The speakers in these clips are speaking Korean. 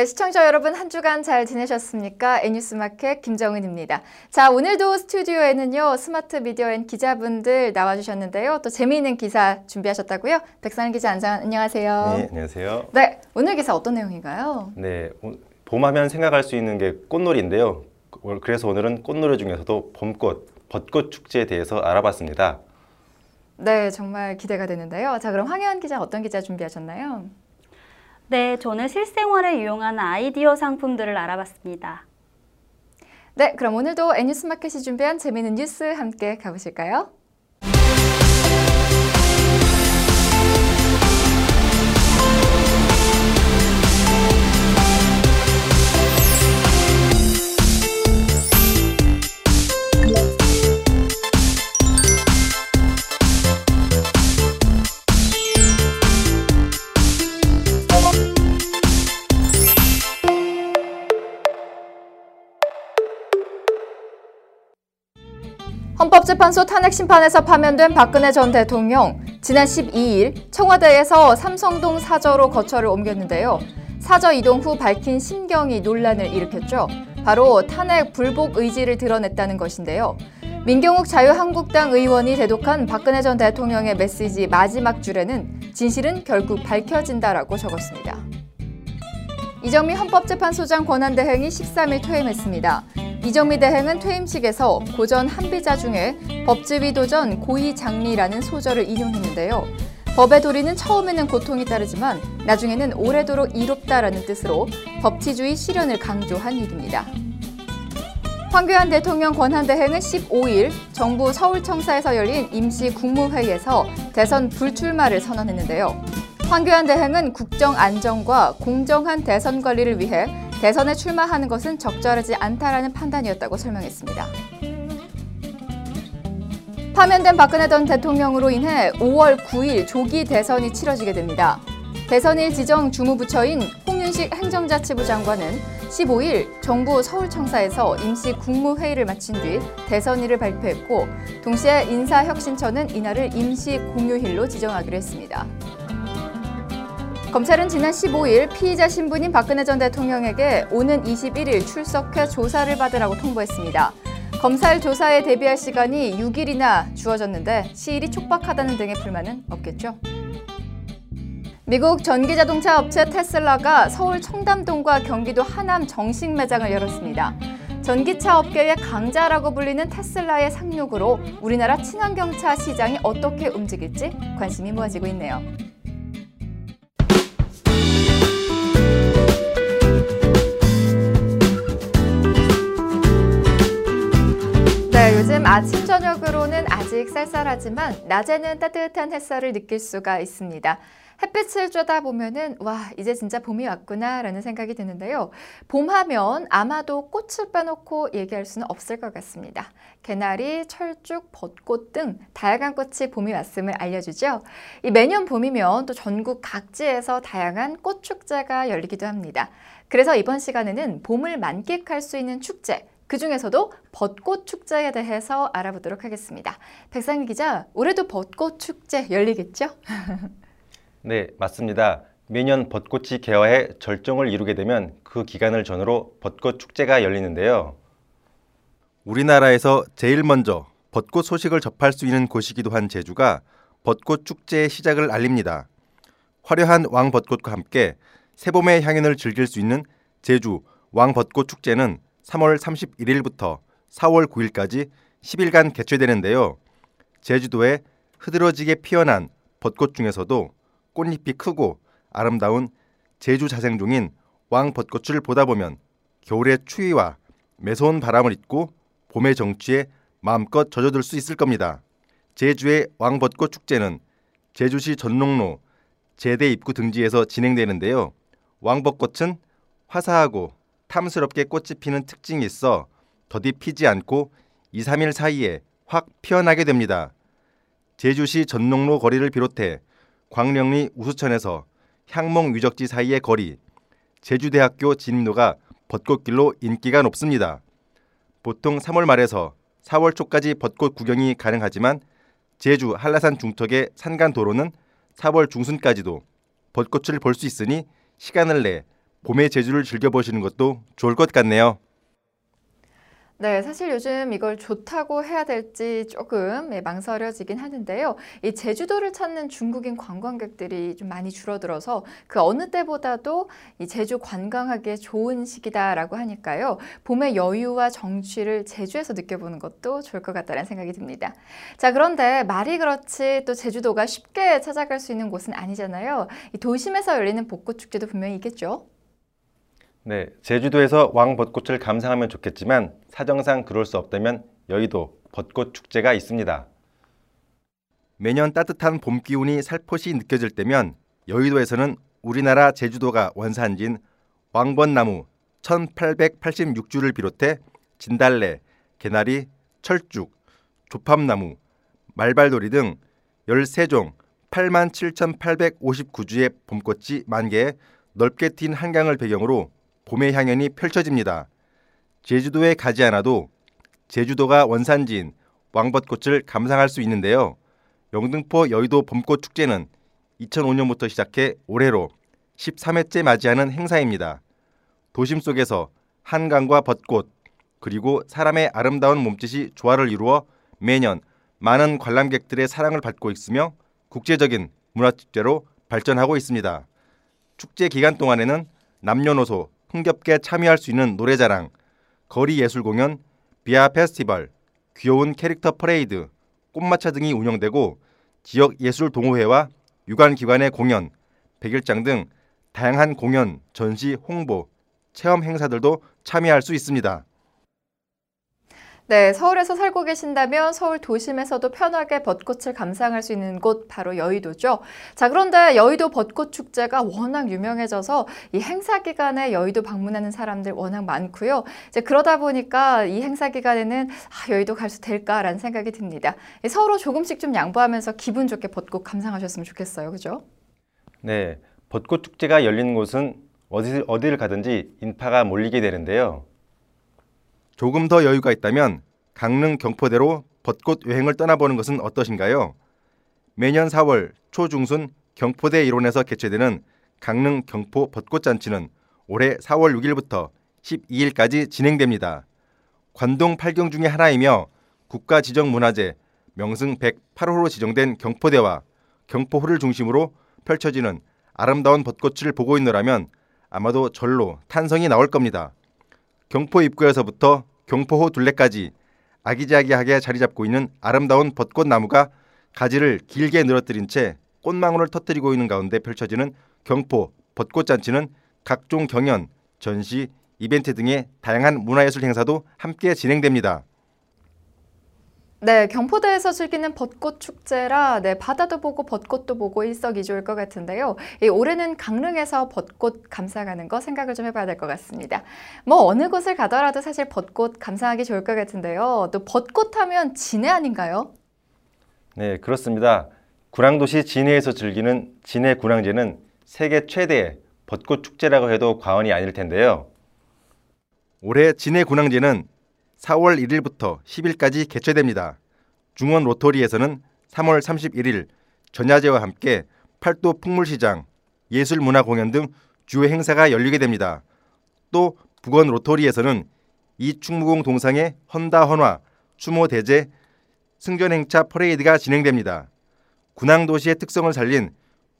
네, 시청자 여러분 한 주간 잘 지내셨습니까? N뉴스마켓 김정은입니다. 자, 오늘도 스튜디오에는요, 스마트 미디어엔 기자분들 나와주셨는데요. 또 재미있는 기사 준비하셨다고요? 백상 기자 안장 안녕하세요. 네, 안녕하세요. 네, 오늘 기사 어떤 내용인가요? 네, 봄하면 생각할 수 있는 게 꽃놀이인데요. 그래서 오늘은 꽃놀이 중에서도 봄꽃, 벚꽃 축제에 대해서 알아봤습니다. 네, 정말 기대가 되는데요. 자, 그럼 황혜원 기자 어떤 기자 준비하셨나요? 네, 저는 실생활에 유용한 아이디어 상품들을 알아봤습니다. 네, 그럼 오늘도 N뉴스마켓이 준비한 재미있는 뉴스 함께 가보실까요? 헌법재판소 탄핵 심판에서 파면된 박근혜 전 대통령 지난 12일 청와대에서 삼성동 사저로 거처를 옮겼는데요. 사저 이동 후 밝힌 심경이 논란을 일으켰죠. 바로 탄핵 불복 의지를 드러냈다는 것인데요. 민경욱 자유한국당 의원이 대독한 박근혜 전 대통령의 메시지 마지막 줄에는 진실은 결국 밝혀진다라고 적었습니다. 이정미 헌법재판소장 권한대행이 13일 퇴임했습니다. 이정미 대행은 퇴임식에서 고전 한비자 중에 법지위 도전 고의 장리라는 소절을 인용했는데요. 법의 도리는 처음에는 고통이 따르지만 나중에는 오래도록 이롭다라는 뜻으로 법치주의 실현을 강조한 일입니다. 황교안 대통령 권한대행은 15일 정부 서울청사에서 열린 임시 국무회의에서 대선 불출마를 선언했는데요. 황교안 대행은 국정 안정과 공정한 대선 관리를 위해 대선에 출마하는 것은 적절하지 않다라는 판단이었다고 설명했습니다. 파면된 박근혜 전 대통령으로 인해 5월 9일 조기 대선이 치러지게 됩니다. 대선일 지정 주무부처인 홍윤식 행정자치부 장관은 15일 정부 서울청사에서 임시 국무회의를 마친 뒤 대선일을 발표했고 동시에 인사혁신처는 이날을 임시 공휴일로 지정하기로 했습니다. 검찰은 지난 15일 피의자 신분인 박근혜 전 대통령에게 오는 21일 출석해 조사를 받으라고 통보했습니다. 검찰 조사에 대비할 시간이 6일이나 주어졌는데 시일이 촉박하다는 등의 불만은 없겠죠. 미국 전기자동차 업체 테슬라가 서울 청담동과 경기도 하남 정식 매장을 열었습니다. 전기차 업계의 강자라고 불리는 테슬라의 상륙으로 우리나라 친환경차 시장이 어떻게 움직일지 관심이 모아지고 있네요. 아침 저녁으로는 아직 쌀쌀하지만 낮에는 따뜻한 햇살을 느낄 수가 있습니다. 햇빛을 쬐다 보면은 와 이제 진짜 봄이 왔구나 라는 생각이 드는데요. 봄하면 아마도 꽃을 빼놓고 얘기할 수는 없을 것 같습니다. 개나리, 철쭉, 벚꽃 등 다양한 꽃이 봄이 왔음을 알려주죠. 이 매년 봄이면 또 전국 각지에서 다양한 꽃 축제가 열리기도 합니다. 그래서 이번 시간에는 봄을 만끽할 수 있는 축제 그 중에서도 벚꽃 축제에 대해서 알아보도록 하겠습니다. 백상희 기자, 올해도 벚꽃 축제 열리겠죠? 네, 맞습니다. 매년 벚꽃이 개화해 절정을 이루게 되면 그 기간을 전후로 벚꽃 축제가 열리는데요. 우리나라에서 제일 먼저 벚꽃 소식을 접할 수 있는 곳이기도 한 제주가 벚꽃 축제의 시작을 알립니다. 화려한 왕벚꽃과 함께 새봄의 향연을 즐길 수 있는 제주 왕벚꽃 축제는 3월 31일부터 4월 9일까지 10일간 개최되는데요. 제주도에 흐드러지게 피어난 벚꽃 중에서도 꽃잎이 크고 아름다운 제주 자생종인 왕벚꽃을 보다 보면 겨울의 추위와 매서운 바람을 잊고 봄의 정취에 마음껏 젖어들 수 있을 겁니다. 제주의 왕벚꽃 축제는 제주시 전롱로 제대 입구 등지에서 진행되는데요. 왕벚꽃은 화사하고 탐스럽게 꽃이 피는 특징이 있어 더디 피지 않고 2, 3일 사이에 확 피어나게 됩니다. 제주시 전농로 거리를 비롯해 광령리 우수천에서 향몽 유적지 사이의 거리, 제주대학교 진입로가 벚꽃길로 인기가 높습니다. 보통 3월 말에서 4월 초까지 벚꽃 구경이 가능하지만 제주 한라산 중턱의 산간 도로는 4월 중순까지도 벚꽃을 볼 수 있으니 시간을 내 봄의 제주를 즐겨보시는 것도 좋을 것 같네요. 네, 사실 요즘 이걸 좋다고 해야 될지 조금 예, 망설여지긴 하는데요. 이 제주도를 찾는 중국인 관광객들이 좀 많이 줄어들어서 그 어느 때보다도 이 제주 관광하기에 좋은 시기다라고 하니까요. 봄의 여유와 정취를 제주에서 느껴보는 것도 좋을 것 같다는 생각이 듭니다. 자, 그런데 말이 그렇지 또 제주도가 쉽게 찾아갈 수 있는 곳은 아니잖아요. 이 도심에서 열리는 벚꽃 축제도 분명히 있겠죠. 네, 제주도에서 왕벚꽃을 감상하면 좋겠지만 사정상 그럴 수 없다면 여의도 벚꽃 축제가 있습니다. 매년 따뜻한 봄 기운이 살포시 느껴질 때면 여의도에서는 우리나라 제주도가 원산지인 왕벚나무 1886주를 비롯해 진달래, 개나리, 철쭉, 조팝나무, 말발돌이 등 13종 87,859주의 봄꽃이 만개해 넓게 튄 한강을 배경으로 봄의 향연이 펼쳐집니다. 제주도에 가지 않아도 제주도가 원산지인 왕벚꽃을 감상할 수 있는데요. 영등포 여의도 봄꽃 축제는 2005년부터 시작해 올해로 13회째 맞이하는 행사입니다. 도심 속에서 한강과 벚꽃 그리고 사람의 아름다운 몸짓이 조화를 이루어 매년 많은 관람객들의 사랑을 받고 있으며 국제적인 문화축제로 발전하고 있습니다. 축제 기간 동안에는 남녀노소 흥겹게 참여할 수 있는 노래자랑, 거리 예술 공연, 비아 페스티벌, 귀여운 캐릭터 퍼레이드, 꽃마차 등이 운영되고 지역 예술 동호회와 유관 기관의 공연, 백일장 등 다양한 공연, 전시, 홍보, 체험 행사들도 참여할 수 있습니다. 네, 서울에서 살고 계신다면 서울 도심에서도 편하게 벚꽃을 감상할 수 있는 곳 바로 여의도죠. 자, 그런데 여의도 벚꽃 축제가 워낙 유명해져서 이 행사 기간에 여의도 방문하는 사람들 워낙 많고요. 이제 그러다 보니까 이 행사 기간에는 아, 여의도 갈 수 될까라는 생각이 듭니다. 서로 조금씩 좀 양보하면서 기분 좋게 벚꽃 감상하셨으면 좋겠어요. 그죠? 네, 벚꽃 축제가 열리는 곳은 어디, 어디를 가든지 인파가 몰리게 되는데요. 조금 더 여유가 있다면 강릉 경포대로 벚꽃 여행을 떠나보는 것은 어떠신가요? 매년 4월 초중순 경포대 일원에서 개최되는 강릉 경포 벚꽃 잔치는 올해 4월 6일부터 12일까지 진행됩니다. 관동 8경 중의 하나이며 국가 지정 문화재 명승 108호로 지정된 경포대와 경포호를 중심으로 펼쳐지는 아름다운 벚꽃을 보고 있노라면 아마도 절로 탄성이 나올 겁니다. 경포 입구에서부터 경포호 둘레까지 아기자기하게 자리 잡고 있는 아름다운 벚꽃 나무가 가지를 길게 늘어뜨린 채 꽃망울을 터뜨리고 있는 가운데 펼쳐지는 경포 벚꽃 잔치는 각종 경연, 전시, 이벤트 등의 다양한 문화예술 행사도 함께 진행됩니다. 네, 경포대에서 즐기는 벚꽃 축제라 네, 바다도 보고 벚꽃도 보고 일석이조일 것 같은데요. 예, 올해는 강릉에서 벚꽃 감상하는 거 생각을 좀 해봐야 될 것 같습니다. 뭐 어느 곳을 가더라도 사실 벚꽃 감상하기 좋을 것 같은데요. 또 벚꽃 하면 진해 아닌가요? 네, 그렇습니다. 군항도시 진해에서 즐기는 진해 군항제는 세계 최대의 벚꽃 축제라고 해도 과언이 아닐 텐데요. 올해 진해 군항제는 4월 1일부터 10일까지 개최됩니다. 중원 로터리에서는 3월 31일 전야제와 함께 팔도 풍물시장, 예술문화공연 등 주요 행사가 열리게 됩니다. 또 북원 로터리에서는 이충무공 동상의 헌다 헌화, 추모 대제, 승전행차 퍼레이드가 진행됩니다. 군항도시의 특성을 살린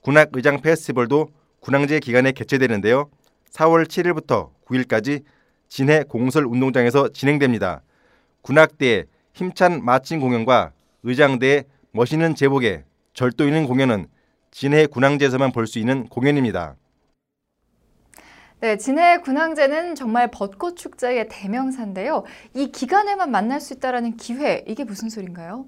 군악의장 페스티벌도 군항제 기간에 개최되는데요. 4월 7일부터 9일까지 진해 공설 운동장에서 진행됩니다. 군악대의 힘찬 마침 공연과 의장대의 멋있는 제복에 절도 있는 공연은 진해 군항제에서만 볼 수 있는 공연입니다. 네, 진해 군항제는 정말 벚꽃 축제의 대명사인데요. 이 기간에만 만날 수 있다라는 기회, 이게 무슨 소린가요?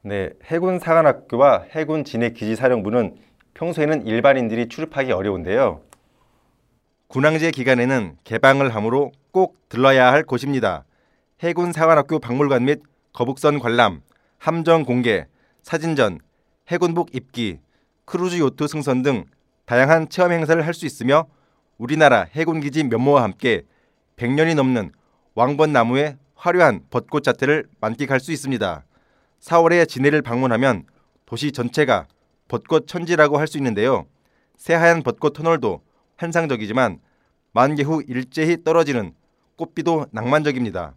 네, 해군 사관학교와 해군 진해 기지사령부는 평소에는 일반인들이 출입하기 어려운데요. 군항제 기간에는 개방을 하므로 꼭 들러야 할 곳입니다. 해군 사관학교 박물관 및 거북선 관람, 함정 공개, 사진전, 해군복 입기, 크루즈 요트 승선 등 다양한 체험 행사를 할 수 있으며 우리나라 해군기지 면모와 함께 100년이 넘는 왕벚나무의 화려한 벚꽃 자태를 만끽할 수 있습니다. 4월에 진해를 방문하면 도시 전체가 벚꽃 천지라고 할 수 있는데요. 새하얀 벚꽃 터널도 환상적이지만 만개 후 일제히 떨어지는 꽃비도 낭만적입니다.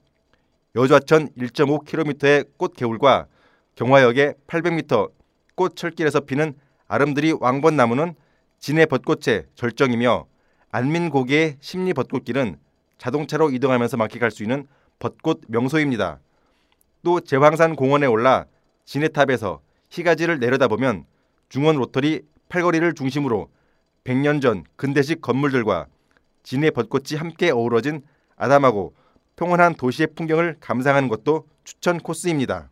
여주하천 1.5km의 꽃 개울과 경화역의 800m 꽃 철길에서 피는 아름드리 왕벚나무는 진해 벚꽃의 절정이며 안민고개의 심리 벚꽃길은 자동차로 이동하면서 만끽할 수 있는 벚꽃 명소입니다. 또 제황산 공원에 올라 진해탑에서 희가지를 내려다보면 중원 로터리 팔거리를 중심으로 100년 전 근대식 건물들과 진해 벚꽃이 함께 어우러진 아담하고 평온한 도시의 풍경을 감상하는 것도 추천 코스입니다.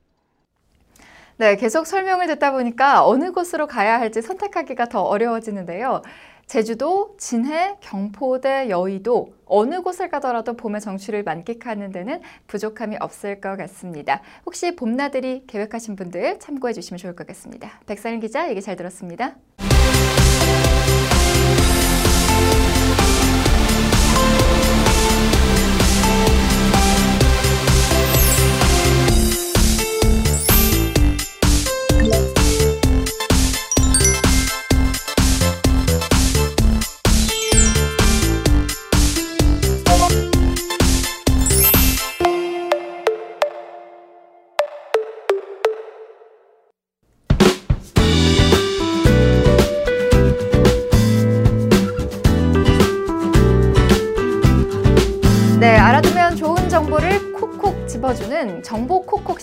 네, 계속 설명을 듣다 보니까 어느 곳으로 가야 할지 선택하기가 더 어려워지는데요. 제주도, 진해, 경포대, 여의도 어느 곳을 가더라도 봄의 정취를 만끽하는 데는 부족함이 없을 것 같습니다. 혹시 봄나들이 계획하신 분들 참고해 주시면 좋을 것 같습니다. 백사일 기자 얘기 잘 들었습니다.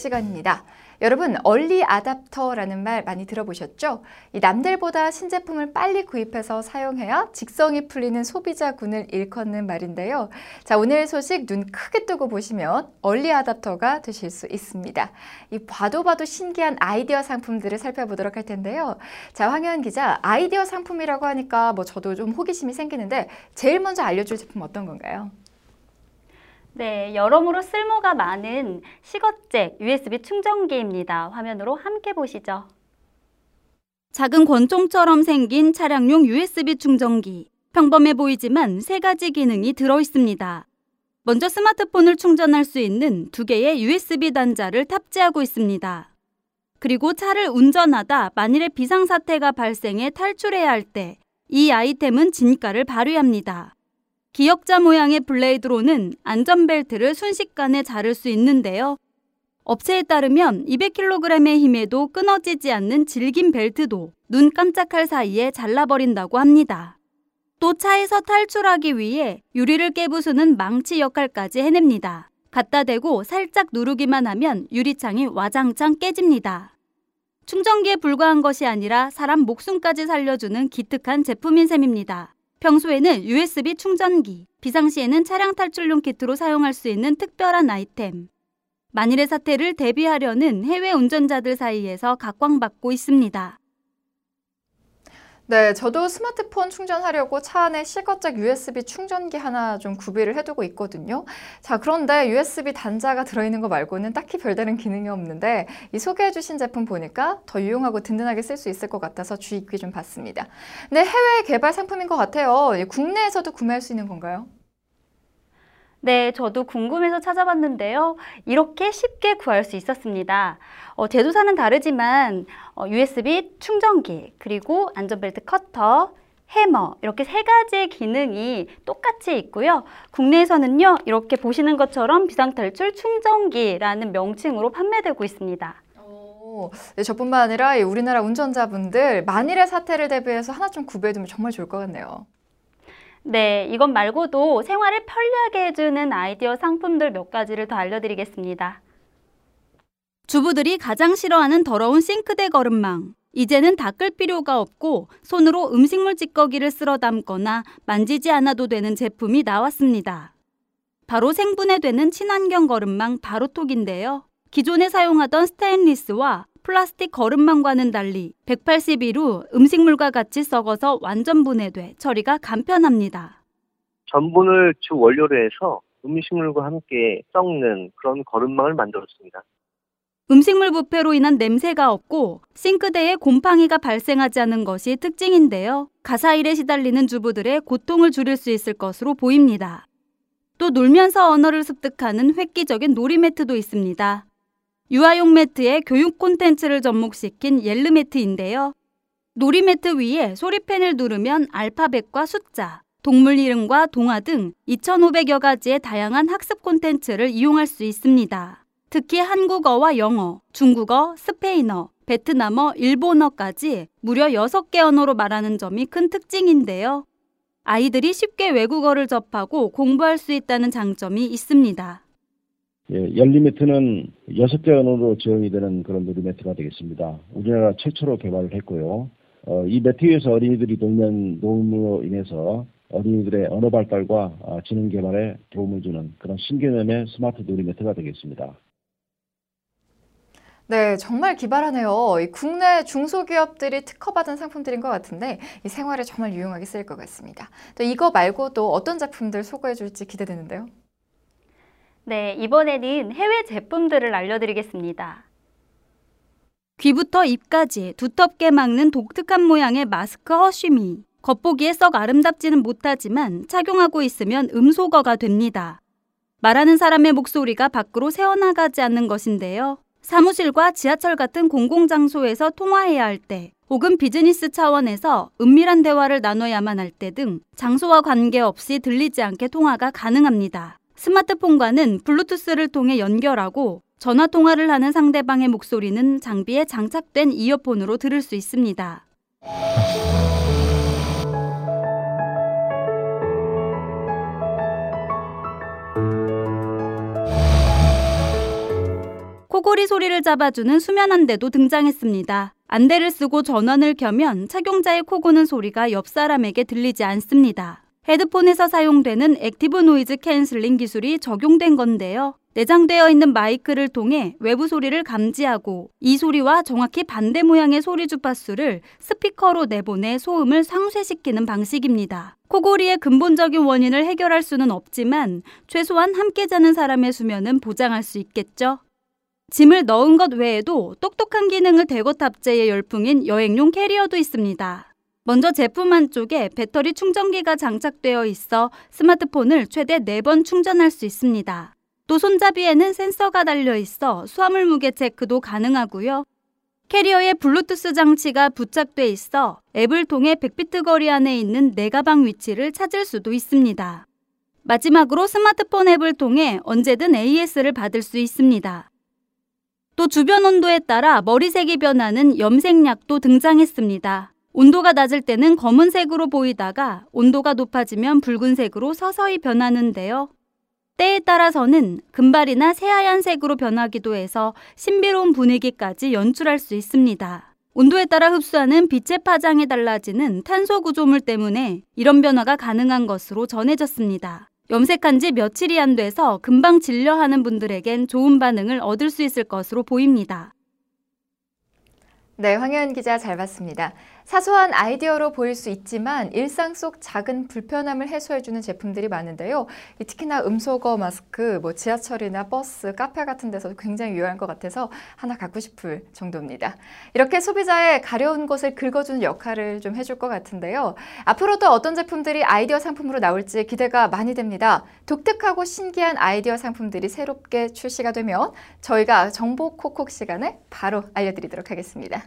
시간입니다. 여러분, 얼리 아답터라는 말 많이 들어보셨죠? 이 남들보다 신제품을 빨리 구입해서 사용해야 직성이 풀리는 소비자군을 일컫는 말인데요. 자, 오늘 소식 눈 크게 뜨고 보시면 얼리 아답터가 되실 수 있습니다. 이 봐도 봐도 신기한 아이디어 상품들을 살펴보도록 할 텐데요. 자, 황현 기자, 아이디어 상품이라고 하니까 뭐 저도 좀 호기심이 생기는데 제일 먼저 알려줄 제품 어떤 건가요? 네, 여러모로 쓸모가 많은 시거잭 USB 충전기입니다. 화면으로 함께 보시죠. 작은 권총처럼 생긴 차량용 USB 충전기. 평범해 보이지만 세 가지 기능이 들어 있습니다. 먼저 스마트폰을 충전할 수 있는 두 개의 USB 단자를 탑재하고 있습니다. 그리고 차를 운전하다 만일의 비상사태가 발생해 탈출해야 할 때 이 아이템은 진가를 발휘합니다. 기역자 모양의 블레이드로는 안전벨트를 순식간에 자를 수 있는데요. 업체에 따르면 200kg의 힘에도 끊어지지 않는 질긴 벨트도 눈 깜짝할 사이에 잘라버린다고 합니다. 또 차에서 탈출하기 위해 유리를 깨부수는 망치 역할까지 해냅니다. 갖다 대고 살짝 누르기만 하면 유리창이 와장창 깨집니다. 충전기에 불과한 것이 아니라 사람 목숨까지 살려주는 기특한 제품인 셈입니다. 평소에는 USB 충전기, 비상시에는 차량 탈출용 키트로 사용할 수 있는 특별한 아이템. 만일의 사태를 대비하려는 해외 운전자들 사이에서 각광받고 있습니다. 네, 저도 스마트폰 충전하려고 차 안에 시거잭 USB 충전기 하나 좀 구비를 해두고 있거든요. 자, 그런데 USB 단자가 들어있는 거 말고는 딱히 별다른 기능이 없는데 이 소개해주신 제품 보니까 더 유용하고 든든하게 쓸 수 있을 것 같아서 주의 깊게 좀 봤습니다. 근데 해외 개발 상품인 것 같아요. 국내에서도 구매할 수 있는 건가요? 네, 저도 궁금해서 찾아봤는데요. 이렇게 쉽게 구할 수 있었습니다. 어, 제조사는 다르지만 어, USB 충전기, 그리고 안전벨트 커터, 해머 이렇게 세 가지의 기능이 똑같이 있고요. 국내에서는요, 이렇게 보시는 것처럼 비상탈출 충전기라는 명칭으로 판매되고 있습니다. 오, 네, 저뿐만 아니라 이 우리나라 운전자분들 만일의 사태를 대비해서 하나 좀 구비해두면 정말 좋을 것 같네요. 네, 이것 말고도 생활을 편리하게 해주는 아이디어 상품들 몇 가지를 더 알려드리겠습니다. 주부들이 가장 싫어하는 더러운 싱크대 거름망. 이제는 닦을 필요가 없고 손으로 음식물 찌꺼기를 쓸어 담거나 만지지 않아도 되는 제품이 나왔습니다. 바로 생분해되는 친환경 거름망 바로톡인데요. 기존에 사용하던 스테인리스와 플라스틱 거름망과는 달리 180일 후 음식물과 같이 썩어서 완전 분해돼 처리가 간편합니다. 전분을 주 원료로 해서 음식물과 함께 썩는 그런 거름망을 만들었습니다. 음식물 부패로 인한 냄새가 없고 싱크대에 곰팡이가 발생하지 않은 것이 특징인데요. 가사일에 시달리는 주부들의 고통을 줄일 수 있을 것으로 보입니다. 또 놀면서 언어를 습득하는 획기적인 놀이 매트도 있습니다. 유아용 매트에 교육 콘텐츠를 접목시킨 옐르 매트인데요. 놀이 매트 위에 소리펜을 누르면 알파벳과 숫자, 동물 이름과 동화 등 2,500여 가지의 다양한 학습 콘텐츠를 이용할 수 있습니다. 특히 한국어와 영어, 중국어, 스페인어, 베트남어, 일본어까지 무려 6개 언어로 말하는 점이 큰 특징인데요. 아이들이 쉽게 외국어를 접하고 공부할 수 있다는 장점이 있습니다. 예, 열린 매트는 6개 언어로 지원이 되는 그런 놀이 매트가 되겠습니다. 우리나라 최초로 개발을 했고요. 어, 이 매트 위에서 어린이들이 놀면 놀므로 인해서 어린이들의 언어 발달과 아, 지능 개발에 도움을 주는 그런 신개념의 스마트 놀이 매트가 되겠습니다. 네, 정말 기발하네요. 이 국내 중소기업들이 특허받은 상품들인 것 같은데 이 생활에 정말 유용하게 쓰일 것 같습니다. 또 이거 말고도 어떤 제품들 소개해 줄지 기대되는데요. 네, 이번에는 해외 제품들을 알려드리겠습니다. 귀부터 입까지 두텁게 막는 독특한 모양의 마스크 허쉬미. 겉보기에 썩 아름답지는 못하지만 착용하고 있으면 음소거가 됩니다. 말하는 사람의 목소리가 밖으로 새어나가지 않는 것인데요. 사무실과 지하철 같은 공공장소에서 통화해야 할 때, 혹은 비즈니스 차원에서 은밀한 대화를 나눠야만 할 때 등 장소와 관계없이 들리지 않게 통화가 가능합니다. 스마트폰과는 블루투스를 통해 연결하고 전화 통화를 하는 상대방의 목소리는 장비에 장착된 이어폰으로 들을 수 있습니다. 코골이 소리를 잡아주는 수면 안대도 등장했습니다. 안대를 쓰고 전원을 켜면 착용자의 코 고는 소리가 옆 사람에게 들리지 않습니다. 헤드폰에서 사용되는 active noise canceling 기술이 적용된 건데요. 내장되어 있는 마이크를 통해 외부 소리를 감지하고 이 소리와 정확히 반대 모양의 소리 주파수를 스피커로 내보내 소음을 상쇄시키는 방식입니다. 코골이의 근본적인 원인을 해결할 수는 없지만 최소한 함께 자는 사람의 수면은 보장할 수 있겠죠. 짐을 넣은 것 외에도 똑똑한 기능을 대거 탑재해 열풍인 여행용 캐리어도 있습니다. 먼저 제품 한쪽에 배터리 충전기가 장착되어 있어 스마트폰을 최대 4번 충전할 수 있습니다. 또 손잡이에는 센서가 달려 있어 수화물 무게 체크도 가능하고요. 캐리어에 블루투스 장치가 부착돼 있어 앱을 통해 100피트 거리 안에 있는 내 가방 위치를 찾을 수도 있습니다. 마지막으로 스마트폰 앱을 통해 언제든 AS를 받을 수 있습니다. 또 주변 온도에 따라 머리색이 변하는 염색약도 등장했습니다. 온도가 낮을 때는 검은색으로 보이다가 온도가 높아지면 붉은색으로 서서히 변하는데요. 때에 따라서는 금발이나 새하얀색으로 변하기도 해서 신비로운 분위기까지 연출할 수 있습니다. 온도에 따라 흡수하는 빛의 파장이 달라지는 탄소 구조물 때문에 이런 변화가 가능한 것으로 전해졌습니다. 염색한 지 며칠이 안 돼서 금방 진료하는 분들에겐 좋은 반응을 얻을 수 있을 것으로 보입니다. 네, 황현 기자 잘 봤습니다. 사소한 아이디어로 보일 수 있지만 일상 속 작은 불편함을 해소해주는 제품들이 많은데요. 특히나 음소거 마스크, 뭐 지하철이나 버스, 카페 같은 데서 굉장히 유용한 것 같아서 하나 갖고 싶을 정도입니다. 이렇게 소비자의 가려운 곳을 긁어주는 역할을 좀 해줄 것 같은데요. 앞으로도 어떤 제품들이 아이디어 상품으로 나올지 기대가 많이 됩니다. 독특하고 신기한 아이디어 상품들이 새롭게 출시가 되면 저희가 정보 콕콕 시간에 바로 알려드리도록 하겠습니다.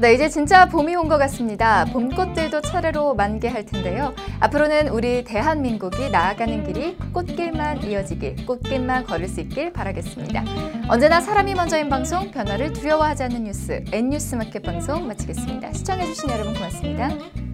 네, 이제 진짜 봄이 온 것 같습니다. 봄꽃들도 차례로 만개할 텐데요. 앞으로는 우리 대한민국이 나아가는 길이 꽃길만 이어지길, 꽃길만 걸을 수 있길 바라겠습니다. 언제나 사람이 먼저인 방송, 변화를 두려워하지 않는 뉴스, N뉴스 마켓 방송 마치겠습니다. 시청해주신 여러분 고맙습니다.